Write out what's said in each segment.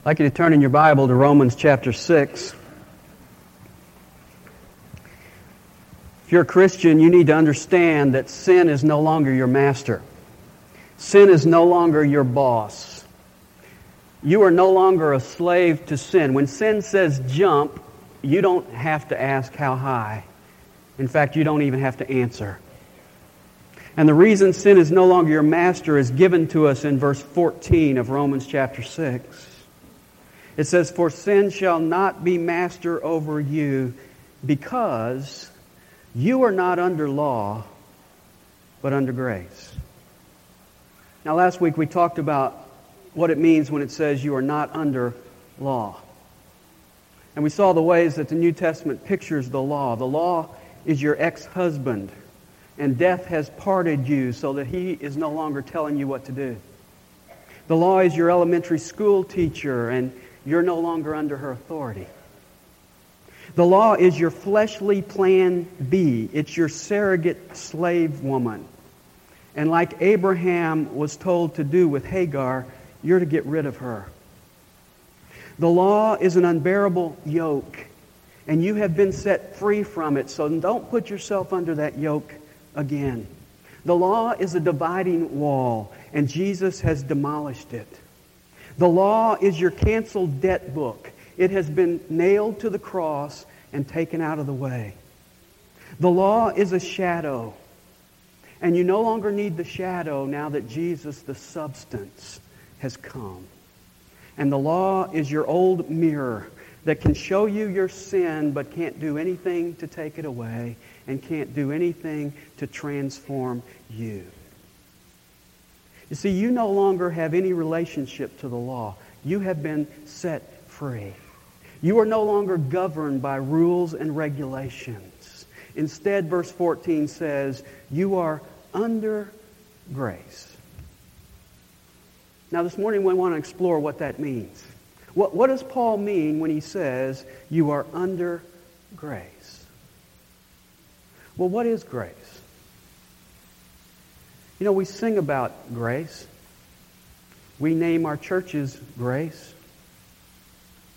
I'd like you to turn in your Bible to Romans chapter 6. If you're a Christian, you need to understand that sin is no longer your master. Sin is no longer your boss. You are no longer a slave to sin. When sin says jump, you don't have to ask how high. In fact, you don't even have to answer. And the reason sin is no longer your master is given to us in verse 14 of Romans chapter 6. It says, For sin shall not be master over you because you are not under law, but under grace. Now, last week we talked about what it means when it says you are not under law. And we saw the ways that the New Testament pictures the law. The law is your ex husband, and death has parted you so that he is no longer telling you what to do. The law is your elementary school teacher, and you're no longer under her authority. The law is your fleshly plan B. It's your surrogate slave woman. And like Abraham was told to do with Hagar, you're to get rid of her. The law is an unbearable yoke, and you have been set free from it, so don't put yourself under that yoke again. The law is a dividing wall, and Jesus has demolished it. The law is your canceled debt book. It has been nailed to the cross and taken out of the way. The law is a shadow, and you no longer need the shadow now that Jesus, the substance, has come. And the law is your old mirror that can show you your sin but can't do anything to take it away and can't do anything to transform you. You see, you no longer have any relationship to the law. You have been set free. You are no longer governed by rules and regulations. Instead, verse 14 says, you are under grace. Now, this morning we want to explore what that means. What, what does Paul mean when he says you are under grace? Well, what is grace? You know, we sing about grace. We name our churches grace.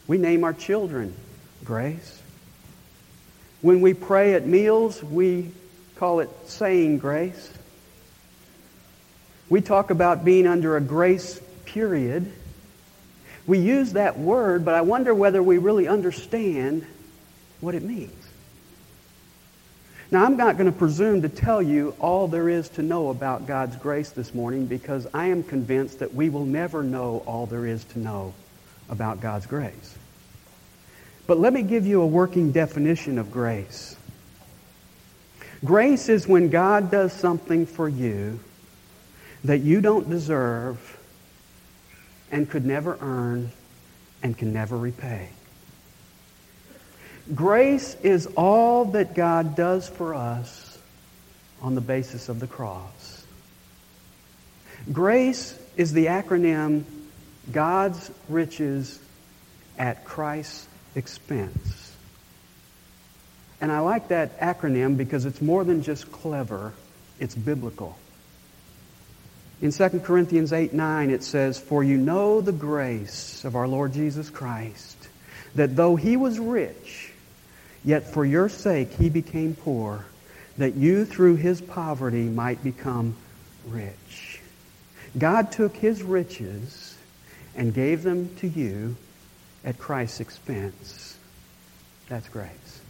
We name our children grace. When we pray at meals, we call it saying grace. We talk about being under a grace period. We use that word, but I wonder whether we really understand what it means. Now, I'm not going to presume to tell you all there is to know about God's grace this morning because I am convinced that we will never know all there is to know about God's grace. But let me give you a working definition of grace. Grace is when God does something for you that you don't deserve and could never earn and can never repay. Grace is all that God does for us on the basis of the cross. Grace is the acronym God's riches at Christ's expense. And I like that acronym because it's more than just clever, it's biblical. In 2 Corinthians 8 9, it says, For you know the grace of our Lord Jesus Christ, that though he was rich, Yet for your sake he became poor, that you through his poverty might become rich. God took his riches and gave them to you at Christ's expense. That's grace.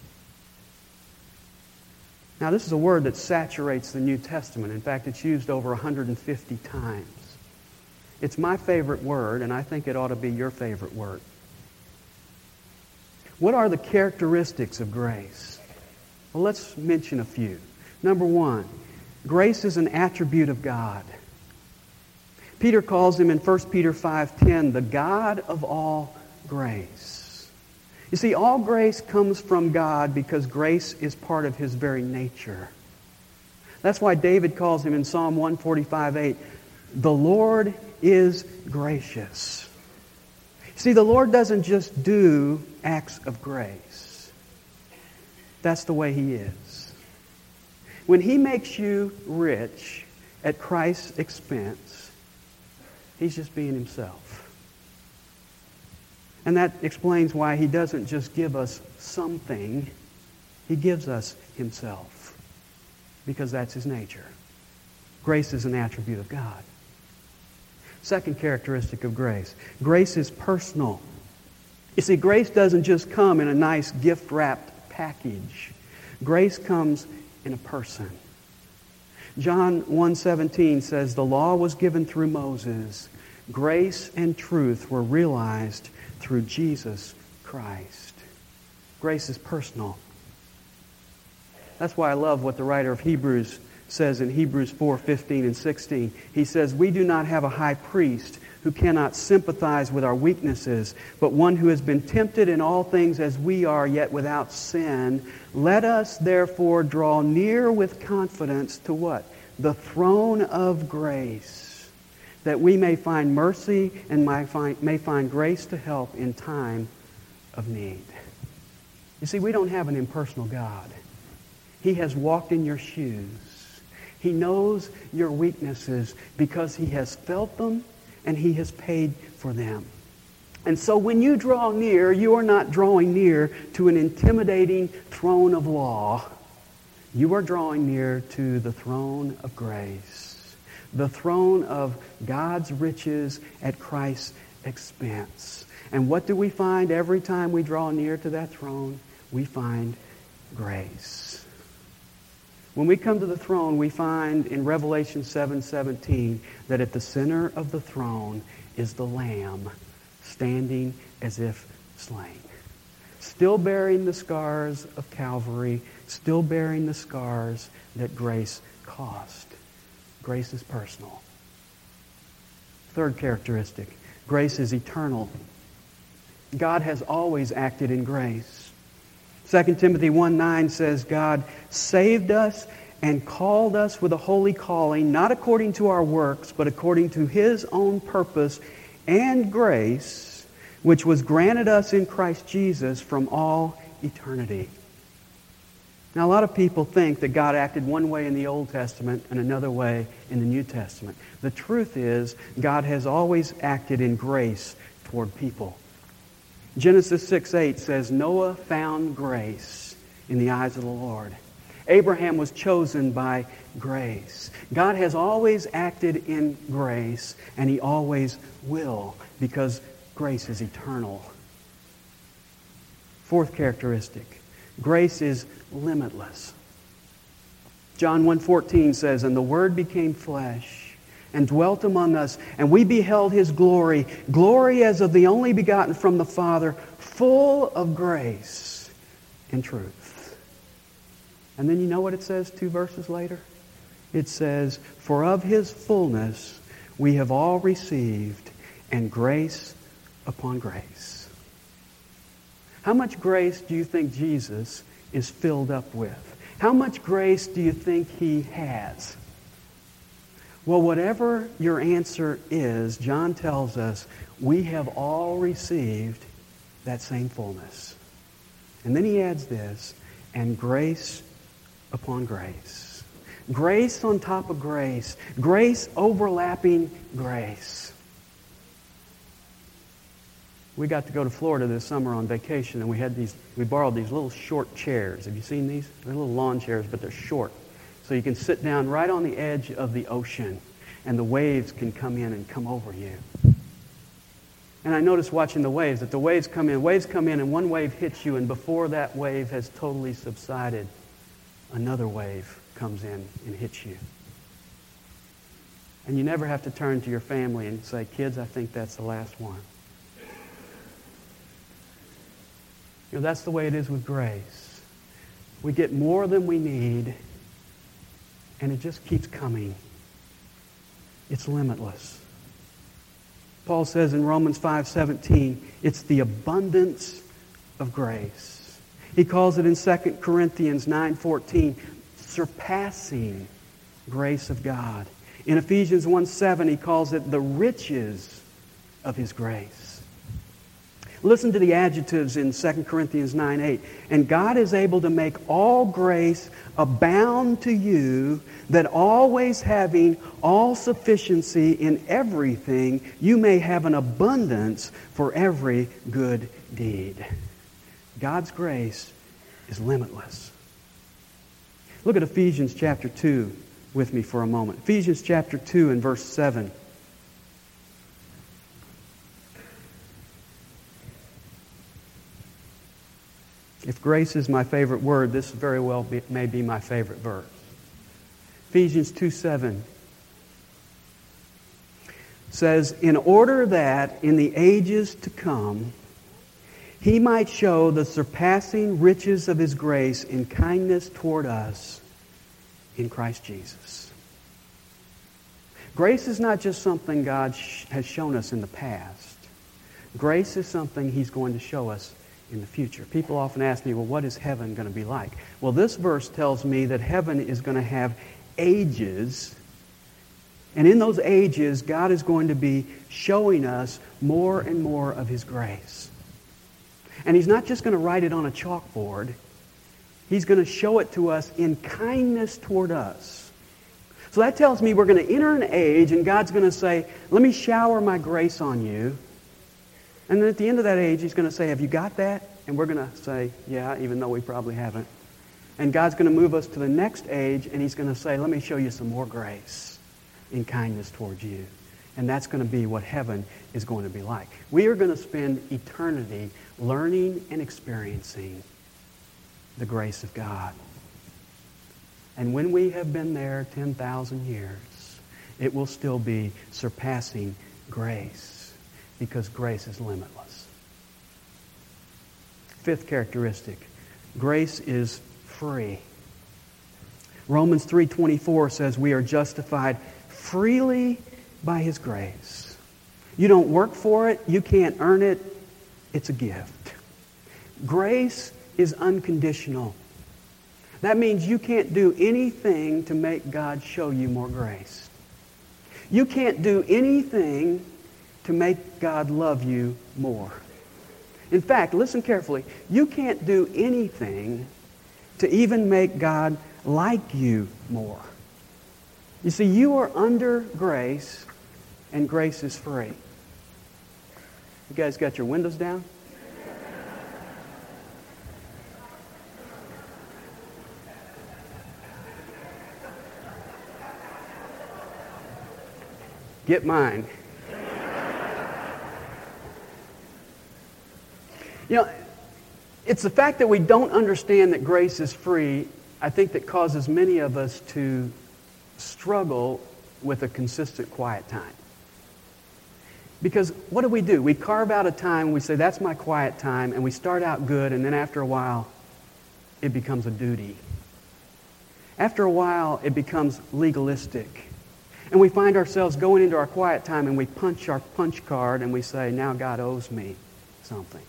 Now, this is a word that saturates the New Testament. In fact, it's used over 150 times. It's my favorite word, and I think it ought to be your favorite word. What are the characteristics of grace? Well, let's mention a few. Number one, grace is an attribute of God. Peter calls him in 1 Peter 5:10 the God of all grace. You see, all grace comes from God because grace is part of his very nature. That's why David calls him in Psalm 145:8, the Lord is gracious. See, the Lord doesn't just do acts of grace. That's the way He is. When He makes you rich at Christ's expense, He's just being Himself. And that explains why he doesn't just give us something, he gives us himself. Because that's his nature. Grace is an attribute of God. Second characteristic of grace. Grace is personal. You see, grace doesn't just come in a nice gift wrapped package, grace comes in a person. John 1:17 says the law was given through Moses. Grace and truth were realized through Jesus Christ. Grace is personal. That's why I love what the writer of Hebrews says in Hebrews 4:15 and 16. He says, "We do not have a high priest who cannot sympathize with our weaknesses, but one who has been tempted in all things as we are, yet without sin. Let us therefore draw near with confidence to what? The throne of grace, that we may find mercy and may find, may find grace to help in time of need." You see, we don't have an impersonal God. He has walked in your shoes. He knows your weaknesses because he has felt them and he has paid for them. And so when you draw near, you are not drawing near to an intimidating throne of law. You are drawing near to the throne of grace, the throne of God's riches at Christ's expense. And what do we find every time we draw near to that throne? We find grace. When we come to the throne, we find in Revelation 7:17 that at the center of the throne is the lamb standing as if slain. Still bearing the scars of Calvary, still bearing the scars that grace cost. Grace is personal. Third characteristic, grace is eternal. God has always acted in grace. 2 Timothy 1 9 says, God saved us and called us with a holy calling, not according to our works, but according to his own purpose and grace, which was granted us in Christ Jesus from all eternity. Now, a lot of people think that God acted one way in the Old Testament and another way in the New Testament. The truth is, God has always acted in grace toward people. Genesis 6 8 says, Noah found grace in the eyes of the Lord. Abraham was chosen by grace. God has always acted in grace, and He always will, because grace is eternal. Fourth characteristic grace is limitless. John 1:14 says, "And the word became flesh and dwelt among us, and we beheld his glory, glory as of the only begotten from the Father, full of grace and truth. And then you know what it says two verses later? It says, For of his fullness we have all received, and grace upon grace. How much grace do you think Jesus is filled up with? How much grace do you think he has? Well, whatever your answer is, John tells us we have all received that same fullness. And then he adds this, and grace upon grace. Grace on top of grace. Grace overlapping grace. We got to go to Florida this summer on vacation, and we had these, we borrowed these little short chairs. Have you seen these? They're little lawn chairs, but they're short. So you can sit down right on the edge of the ocean, and the waves can come in and come over you. And I noticed watching the waves that the waves come in, waves come in, and one wave hits you, and before that wave has totally subsided, another wave comes in and hits you. And you never have to turn to your family and say, Kids, I think that's the last one. You know, that's the way it is with grace. We get more than we need, and it just keeps coming. It's limitless. Paul says in Romans 5:17, it's the abundance of grace. He calls it in 2 Corinthians 9:14, surpassing grace of God. In Ephesians 1:7, he calls it the riches of his grace. Listen to the adjectives in 2 Corinthians 9 8. And God is able to make all grace abound to you, that always having all sufficiency in everything, you may have an abundance for every good deed. God's grace is limitless. Look at Ephesians chapter 2 with me for a moment. Ephesians chapter 2 and verse 7. Grace is my favorite word, this very well be, may be my favorite verse. Ephesians 2 7 says, In order that in the ages to come he might show the surpassing riches of his grace in kindness toward us in Christ Jesus. Grace is not just something God sh- has shown us in the past. Grace is something he's going to show us in the future. People often ask me, well, what is heaven going to be like? Well, this verse tells me that heaven is going to have ages. And in those ages, God is going to be showing us more and more of his grace. And he's not just going to write it on a chalkboard. He's going to show it to us in kindness toward us. So that tells me we're going to enter an age and God's going to say, let me shower my grace on you. And then at the end of that age, he's going to say, have you got that? And we're going to say, yeah, even though we probably haven't. And God's going to move us to the next age and he's going to say, let me show you some more grace in kindness towards you. And that's going to be what heaven is going to be like. We are going to spend eternity learning and experiencing the grace of God. And when we have been there 10,000 years, it will still be surpassing grace because grace is limitless. Fifth characteristic, grace is free. Romans 3:24 says we are justified freely by his grace. You don't work for it, you can't earn it, it's a gift. Grace is unconditional. That means you can't do anything to make God show you more grace. You can't do anything to make God love you more. In fact, listen carefully. You can't do anything to even make God like you more. You see, you are under grace, and grace is free. You guys got your windows down? Get mine. You know, it's the fact that we don't understand that grace is free, I think, that causes many of us to struggle with a consistent quiet time. Because what do we do? We carve out a time, we say, that's my quiet time, and we start out good, and then after a while, it becomes a duty. After a while, it becomes legalistic. And we find ourselves going into our quiet time and we punch our punch card and we say, now God owes me something.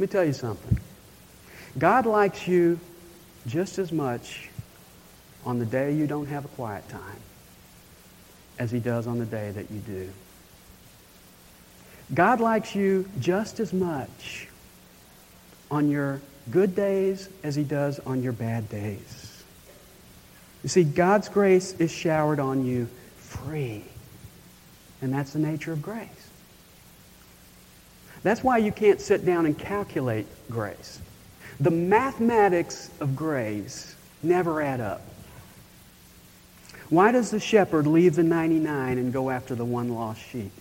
Let me tell you something. God likes you just as much on the day you don't have a quiet time as he does on the day that you do. God likes you just as much on your good days as he does on your bad days. You see, God's grace is showered on you free. And that's the nature of grace. That's why you can't sit down and calculate grace. The mathematics of grace never add up. Why does the shepherd leave the 99 and go after the one lost sheep?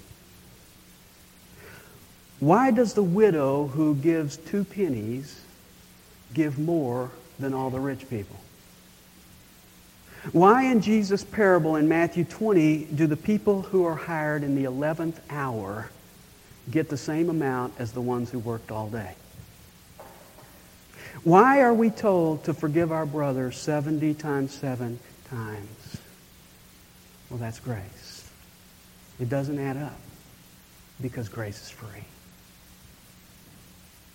Why does the widow who gives two pennies give more than all the rich people? Why in Jesus' parable in Matthew 20 do the people who are hired in the 11th hour get the same amount as the ones who worked all day? Why are we told to forgive our brother 70 times 7 times? Well, that's grace. It doesn't add up because grace is free.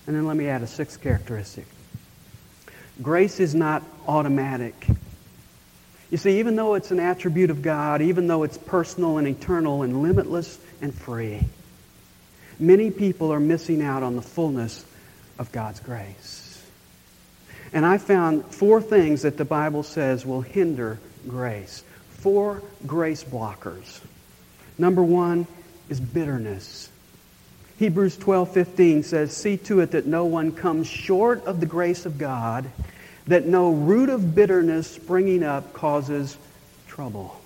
And then let me add a sixth characteristic. Grace is not automatic. You see, even though it's an attribute of God, even though it's personal and eternal and limitless and free, Many people are missing out on the fullness of God's grace. And I found four things that the Bible says will hinder grace. Four grace blockers. Number one is bitterness. Hebrews 12:15 says, "See to it that no one comes short of the grace of God, that no root of bitterness springing up causes trouble."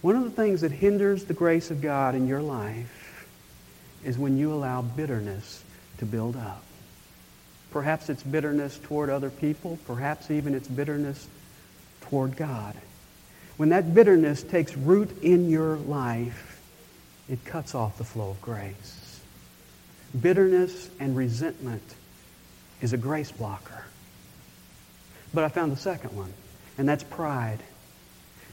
One of the things that hinders the grace of God in your life is when you allow bitterness to build up. Perhaps it's bitterness toward other people, perhaps even it's bitterness toward God. When that bitterness takes root in your life, it cuts off the flow of grace. Bitterness and resentment is a grace blocker. But I found the second one, and that's pride.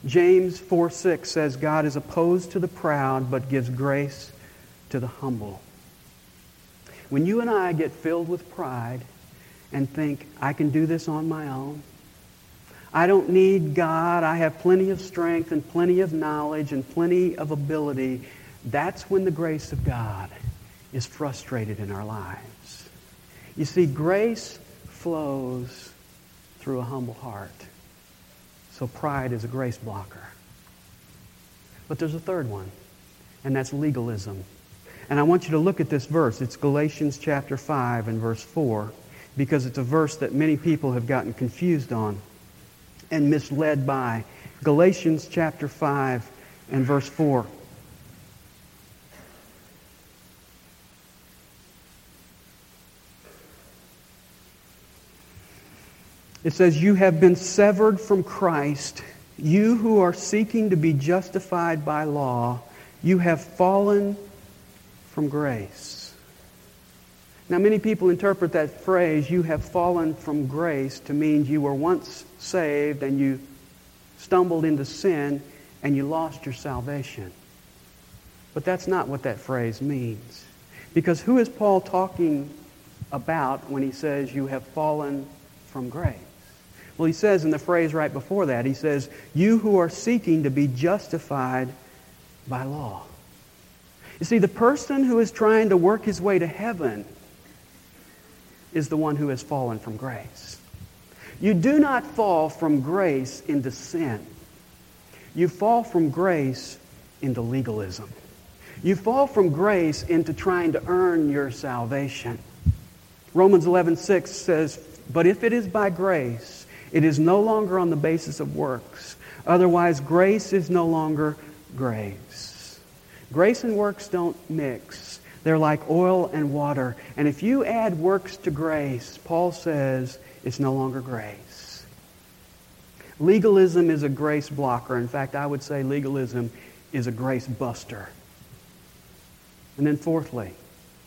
James 4 6 says, God is opposed to the proud, but gives grace to the humble. When you and I get filled with pride and think, I can do this on my own, I don't need God, I have plenty of strength and plenty of knowledge and plenty of ability, that's when the grace of God is frustrated in our lives. You see, grace flows through a humble heart. So pride is a grace blocker. But there's a third one, and that's legalism. And I want you to look at this verse. It's Galatians chapter 5 and verse 4, because it's a verse that many people have gotten confused on and misled by. Galatians chapter 5 and verse 4. It says, You have been severed from Christ. You who are seeking to be justified by law, you have fallen from grace. Now, many people interpret that phrase, you have fallen from grace, to mean you were once saved and you stumbled into sin and you lost your salvation. But that's not what that phrase means. Because who is Paul talking about when he says you have fallen from grace? Well, he says in the phrase right before that, he says, You who are seeking to be justified by law. You see, the person who is trying to work his way to heaven is the one who has fallen from grace. You do not fall from grace into sin. You fall from grace into legalism. You fall from grace into trying to earn your salvation. Romans 11:6 says, "But if it is by grace, it is no longer on the basis of works. Otherwise, grace is no longer grace. Grace and works don't mix. They're like oil and water. And if you add works to grace, Paul says it's no longer grace. Legalism is a grace blocker. In fact, I would say legalism is a grace buster. And then, fourthly,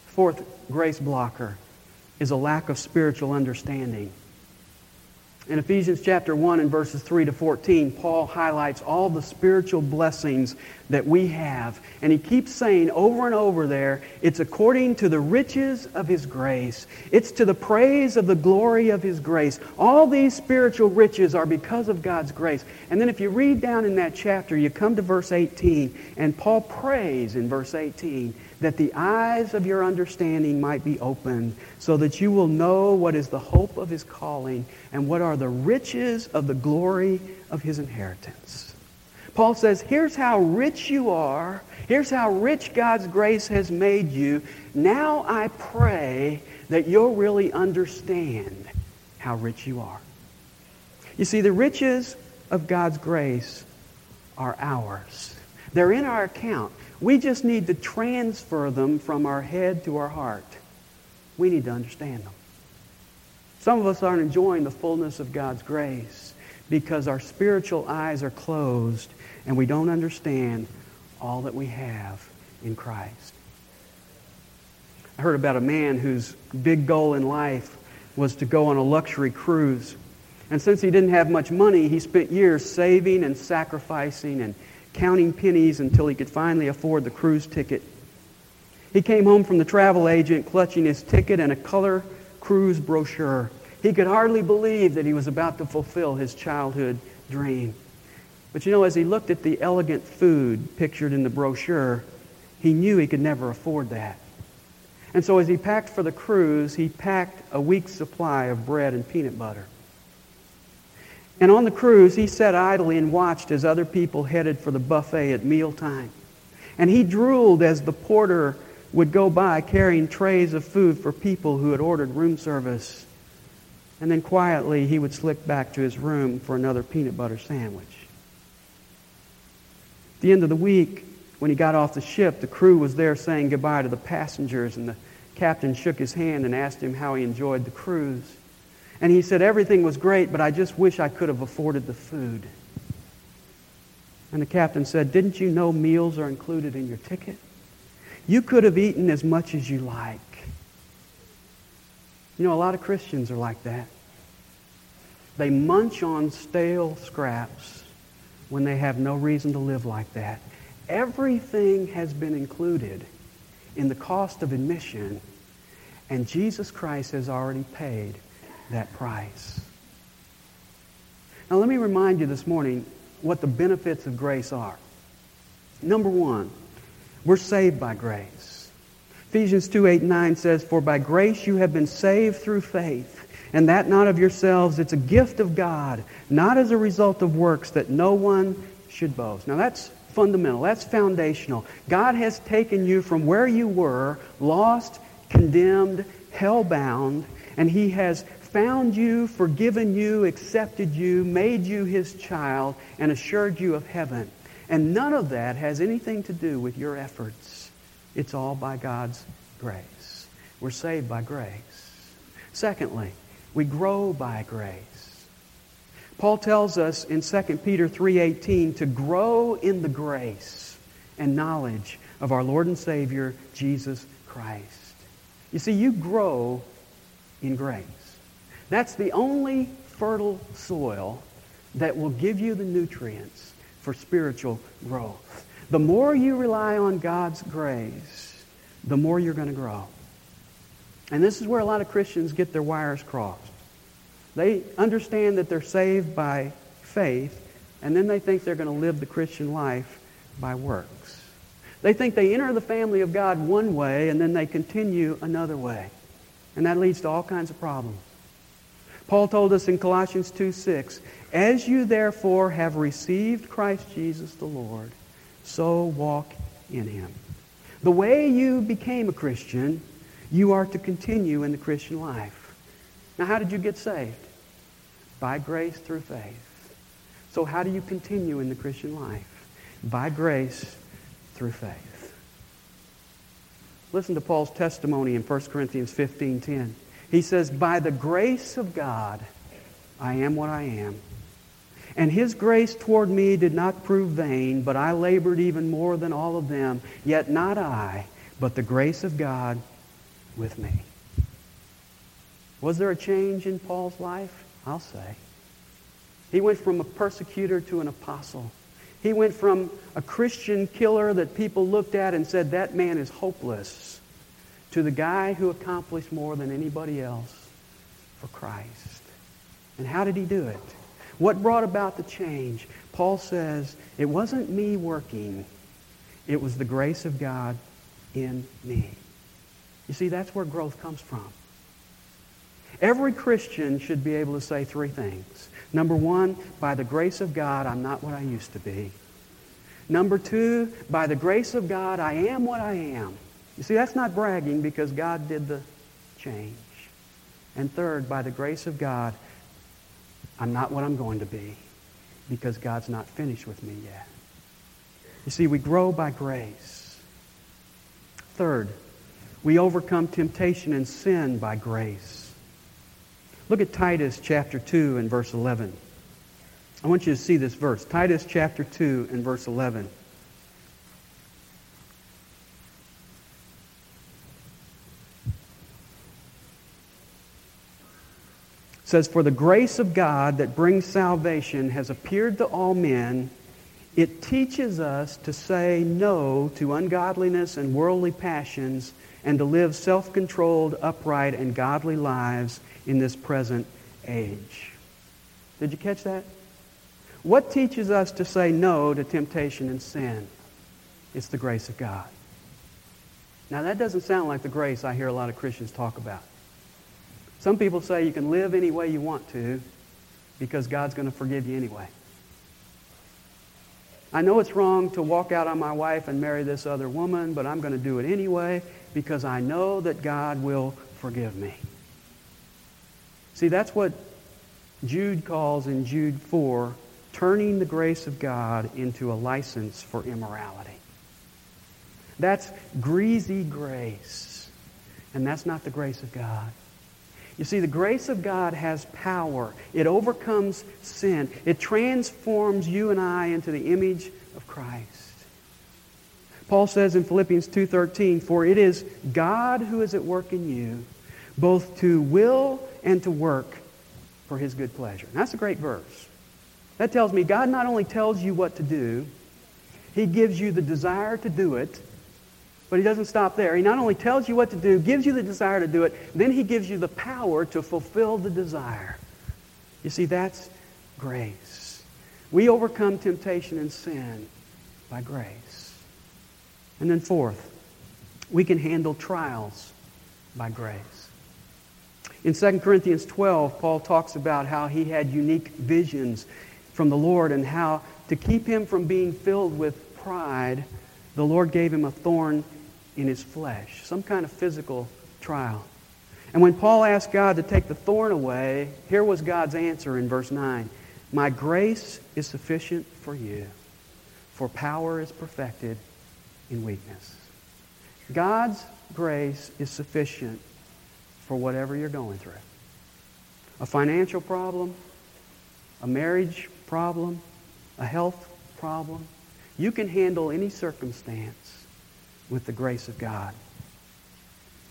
fourth grace blocker is a lack of spiritual understanding. In Ephesians chapter 1 and verses 3 to 14, Paul highlights all the spiritual blessings that we have. And he keeps saying over and over there, it's according to the riches of his grace. It's to the praise of the glory of his grace. All these spiritual riches are because of God's grace. And then if you read down in that chapter, you come to verse 18, and Paul prays in verse 18 that the eyes of your understanding might be opened, so that you will know what is the hope of his calling and what are the riches of the glory of his inheritance. Paul says, here's how rich you are. Here's how rich God's grace has made you. Now I pray that you'll really understand how rich you are. You see, the riches of God's grace are ours. They're in our account. We just need to transfer them from our head to our heart. We need to understand them. Some of us aren't enjoying the fullness of God's grace because our spiritual eyes are closed and we don't understand all that we have in Christ. I heard about a man whose big goal in life was to go on a luxury cruise. And since he didn't have much money, he spent years saving and sacrificing and counting pennies until he could finally afford the cruise ticket. He came home from the travel agent clutching his ticket and a color cruise brochure. He could hardly believe that he was about to fulfill his childhood dream. But you know, as he looked at the elegant food pictured in the brochure, He knew he could never afford that. And so as he packed for the cruise, he packed a week's supply of bread and peanut butter. And on the cruise, he sat idly and watched as other people headed for the buffet at mealtime. And he drooled as the porter would go by carrying trays of food for people who had ordered room service. And then quietly, he would slip back to his room for another peanut butter sandwich. At the end of the week, when he got off the ship, the crew was there saying goodbye to the passengers, and the captain shook his hand and asked him how he enjoyed the cruise. And he said, Everything was great, but I just wish I could have afforded the food. And the captain said, Didn't you know meals are included in your ticket? You could have eaten as much as you like. You know, a lot of Christians are like that. They munch on stale scraps when they have no reason to live like that. Everything has been included in the cost of admission, and Jesus Christ has already paid that price. Now, let me remind you this morning what the benefits of grace are. Number one, we're saved by grace. Ephesians 2 8 9 says, For by grace you have been saved through faith, and that not of yourselves. It's a gift of God, not as a result of works, that no one should boast. Now that's fundamental, that's foundational. God has taken you from where you were, lost, condemned, hell bound, and He has found you, forgiven you, accepted you, made you his child, and assured you of heaven. And none of that has anything to do with your efforts. It's all by God's grace. We're saved by grace. Secondly, we grow by grace. Paul tells us in 2 Peter 3:18 to grow in the grace and knowledge of our Lord and Savior Jesus Christ. You see, you grow in grace. That's the only fertile soil that will give you the nutrients for spiritual growth. The more you rely on God's grace, the more you're going to grow. And this is where a lot of Christians get their wires crossed. They understand that they're saved by faith, and then they think they're going to live the Christian life by works. They think they enter the family of God one way, and then they continue another way. And that leads to all kinds of problems. Paul told us in Colossians 2 6, As you therefore have received Christ Jesus the Lord, so walk in him. The way you became a Christian, you are to continue in the Christian life. Now, how did you get saved? By grace through faith. So, how do you continue in the Christian life? By grace through faith. Listen to Paul's testimony in 1 Corinthians 15 10. He says, By the grace of God, I am what I am. And his grace toward me did not prove vain, but I labored even more than all of them. Yet not I, but the grace of God with me. Was there a change in Paul's life? I'll say. He went from a persecutor to an apostle. He went from a Christian killer that people looked at and said, that man is hopeless, to the guy who accomplished more than anybody else for Christ. And how did he do it? What brought about the change? Paul says, it wasn't me working. It was the grace of God in me. You see, that's where growth comes from. Every Christian should be able to say three things. Number one, by the grace of God, I'm not what I used to be. Number two, by the grace of God, I am what I am. You see, that's not bragging because God did the change. And third, by the grace of God, I'm not what I'm going to be because God's not finished with me yet. You see, we grow by grace. Third, we overcome temptation and sin by grace. Look at Titus chapter 2 and verse 11. I want you to see this verse. Titus chapter 2 and verse 11. says, For the grace of God that brings salvation has appeared to all men. It teaches us to say no to ungodliness and worldly passions and to live self controlled, upright, and godly lives in this present age. Did you catch that? What teaches us to say no to temptation and sin? It's the grace of God. Now, that doesn't sound like the grace I hear a lot of Christians talk about. Some people say you can live any way you want to because God's going to forgive you anyway. I know it's wrong to walk out on my wife and marry this other woman, but I'm going to do it anyway because I know that God will forgive me. See, that's what Jude calls in Jude 4 turning the grace of God into a license for immorality. That's greasy grace. And that's not the grace of God. You see, the grace of God has power. It overcomes sin. It transforms you and I into the image of Christ. Paul says in Philippians 2:13, "For it is God who is at work in you, both to will and to work for his good pleasure." And that's a great verse. That tells me God not only tells you what to do, he gives you the desire to do it, but he doesn't stop there. He not only tells you what to do, gives you the desire to do it, then he gives you the power to fulfill the desire. You see, that's grace. We overcome temptation and sin by grace. And then fourth, we can handle trials by grace. In 2 Corinthians 12, Paul talks about how he had unique visions from the Lord and how to keep him from being filled with pride, the Lord gave him a thorn in his flesh, some kind of physical trial. And when Paul asked God to take the thorn away, here was God's answer in verse 9 My grace is sufficient for you, for power is perfected in weakness. God's grace is sufficient for whatever you're going through a financial problem, a marriage problem, a health problem. You can handle any circumstance with the grace of God.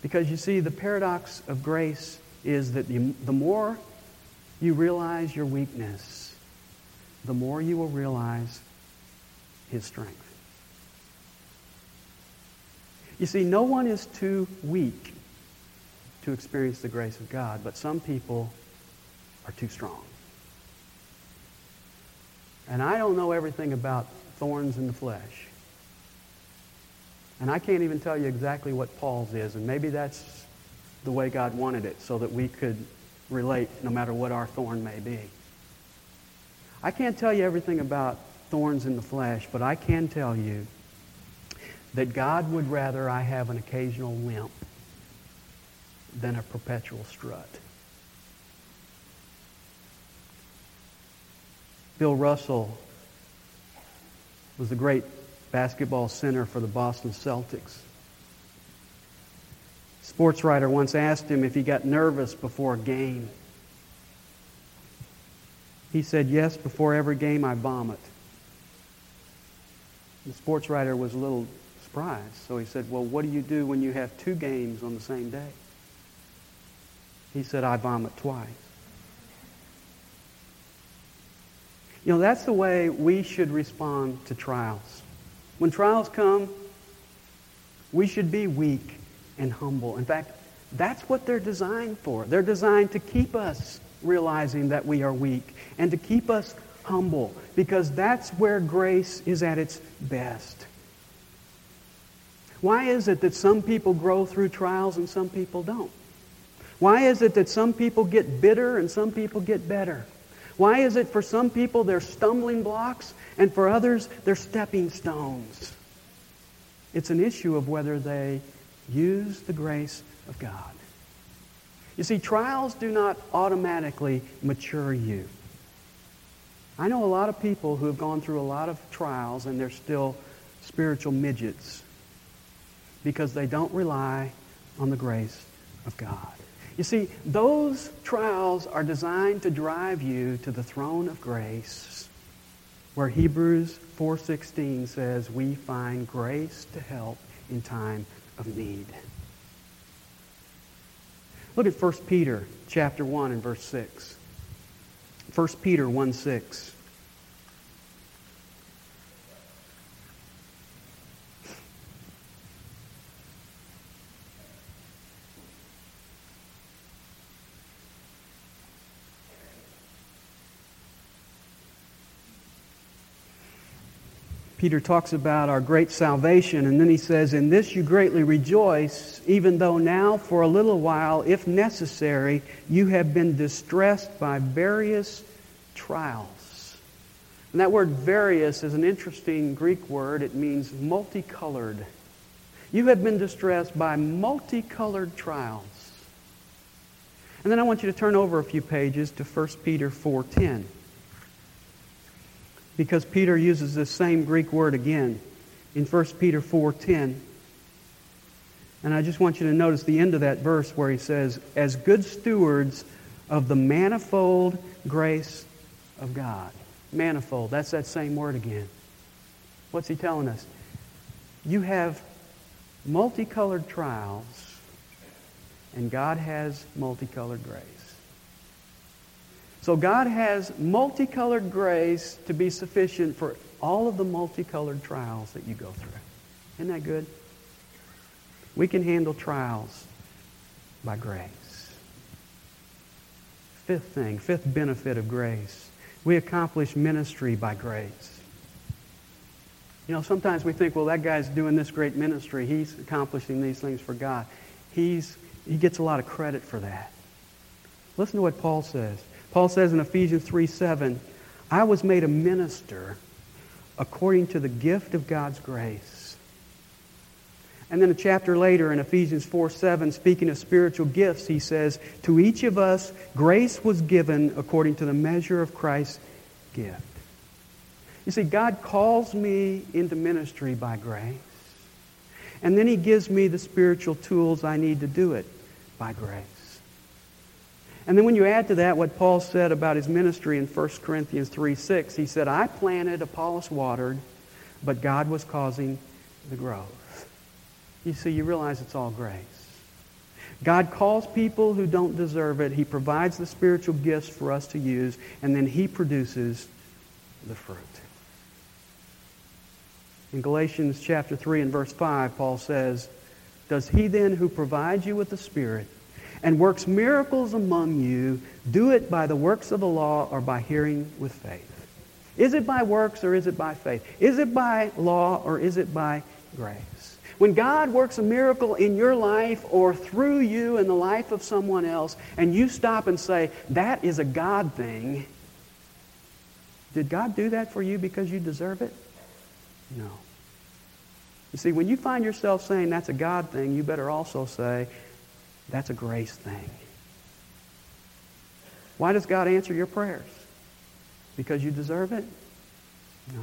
Because you see, the paradox of grace is that the, the more you realize your weakness, the more you will realize His strength. You see, no one is too weak to experience the grace of God, but some people are too strong. And I don't know everything about thorns in the flesh. And I can't even tell you exactly what Paul's is, and maybe that's the way God wanted it so that we could relate no matter what our thorn may be. I can't tell you everything about thorns in the flesh, but I can tell you that God would rather I have an occasional limp than a perpetual strut. Bill Russell was the great basketball center for the Boston Celtics. Sports writer once asked him if he got nervous before a game. He said, Yes, before every game I vomit. The sports writer was a little surprised, so he said, Well, what do you do when you have two games on the same day? He said, I vomit twice. You know, that's the way we should respond to trials. When trials come, we should be weak and humble. In fact, that's what they're designed for. They're designed to keep us realizing that we are weak and to keep us humble because that's where grace is at its best. Why is it that some people grow through trials and some people don't? Why is it that some people get bitter and some people get better? Why is it for some people they're stumbling blocks and for others they're stepping stones? It's an issue of whether they use the grace of God. You see, trials do not automatically mature you. I know a lot of people who have gone through a lot of trials and they're still spiritual midgets because they don't rely on the grace of God. You see, those trials are designed to drive you to the throne of grace where Hebrews 4:16 says we find grace to help in time of need. Look at 1 Peter chapter 1 and verse 6. 1 Peter 1 6. Peter talks about our great salvation, and then he says, In this you greatly rejoice, even though now, for a little while, if necessary, you have been distressed by various trials. And that word various is an interesting Greek word. It means multicolored. You have been distressed by multicolored trials. And then I want you to turn over a few pages to 1 Peter 4:10 because Peter uses this same Greek word again in 1 Peter 4:10. And I just want you to notice the end of that verse where he says, "As good stewards of the manifold grace of God." Manifold, that's that same word again. What's he telling us? You have multicolored trials, and God has multicolored grace. So God has multicolored grace to be sufficient for all of the multicolored trials that you go through. Isn't that good? We can handle trials by grace. Fifth thing, fifth benefit of grace. We accomplish ministry by grace. You know, sometimes we think, well, that guy's doing this great ministry. He's accomplishing these things for God. He's, he gets a lot of credit for that. Listen to what Paul says. Paul says in Ephesians 3 7, I was made a minister according to the gift of God's grace. And then a chapter later in Ephesians 4 7, speaking of spiritual gifts, he says, To each of us, grace was given according to the measure of Christ's gift. You see, God calls me into ministry by grace. And then he gives me the spiritual tools I need to do it by grace. And then when you add to that what Paul said about his ministry in 1 Corinthians 3 6, he said, I planted, Apollos watered, but God was causing the growth. You see, you realize it's all grace. God calls people who don't deserve it. He provides the spiritual gifts for us to use, and then He produces the fruit. In Galatians chapter 3 and verse 5, Paul says, Does he then who provides you with the Spirit and works miracles among you, do it by the works of the law or by hearing with faith. Is it by works or is it by faith? Is it by law or is it by grace? When God works a miracle in your life or through you in the life of someone else, and you stop and say, that is a God thing, did God do that for you because you deserve it? No. You see, when you find yourself saying that's a God thing, you better also say, that's a grace thing. Why does God answer your prayers? Because you deserve it? No.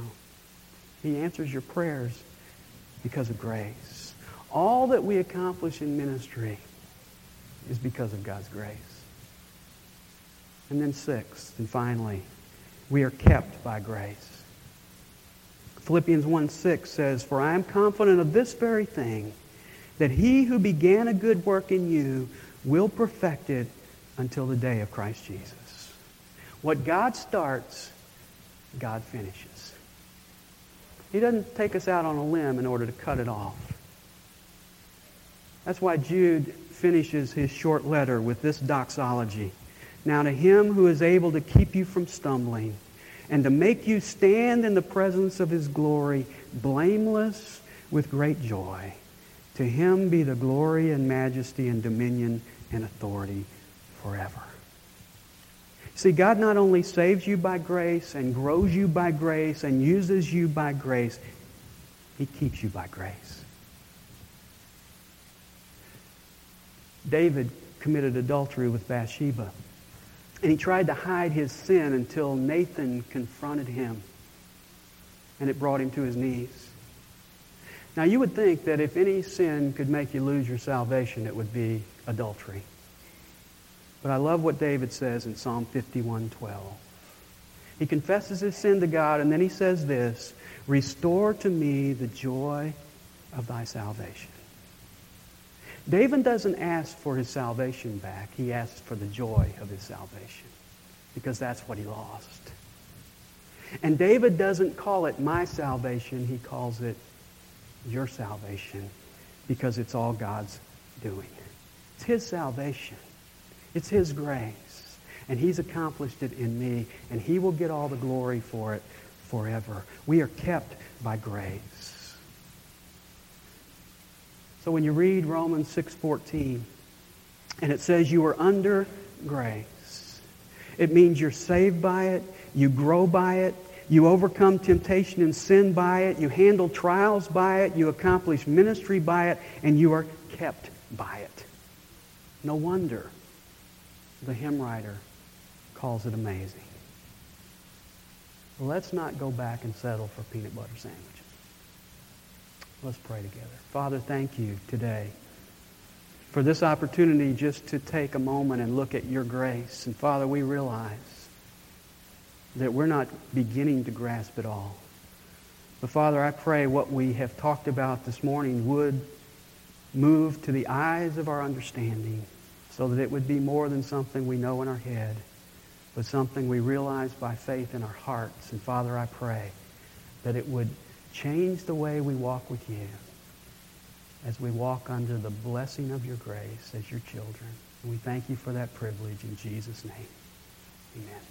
He answers your prayers because of grace. All that we accomplish in ministry is because of God's grace. And then sixth, and finally, we are kept by grace. Philippians 1 6 says, For I am confident of this very thing that he who began a good work in you will perfect it until the day of Christ Jesus. What God starts, God finishes. He doesn't take us out on a limb in order to cut it off. That's why Jude finishes his short letter with this doxology. Now to him who is able to keep you from stumbling and to make you stand in the presence of his glory blameless with great joy. To him be the glory and majesty and dominion and authority forever. See, God not only saves you by grace and grows you by grace and uses you by grace, he keeps you by grace. David committed adultery with Bathsheba. And he tried to hide his sin until Nathan confronted him. And it brought him to his knees. Now, you would think that if any sin could make you lose your salvation, it would be adultery. But I love what David says in Psalm 51:12. He confesses his sin to God, and then he says this, Restore to me the joy of thy salvation. David doesn't ask for his salvation back. He asks for the joy of his salvation because that's what he lost. And David doesn't call it my salvation. He calls it your salvation because it's all God's doing. It's His salvation. It's His grace. And He's accomplished it in me, and He will get all the glory for it forever. We are kept by grace. So when you read Romans 6:14 and it says you are under grace, it means you're saved by it, you grow by it, you overcome temptation and sin by it, you handle trials by it, you accomplish ministry by it, and you are kept by it. No wonder the hymn writer calls it amazing. Let's not go back and settle for peanut butter sandwiches. Let's pray together. Father, thank you today for this opportunity just to take a moment and look at your grace. And Father, we realize that we're not beginning to grasp at all. But Father, I pray what we have talked about this morning would move to the eyes of our understanding so that it would be more than something we know in our head, but something we realize by faith in our hearts. And Father, I pray that it would change the way we walk with you as we walk under the blessing of your grace as your children. And we thank you for that privilege in Jesus' name. Amen.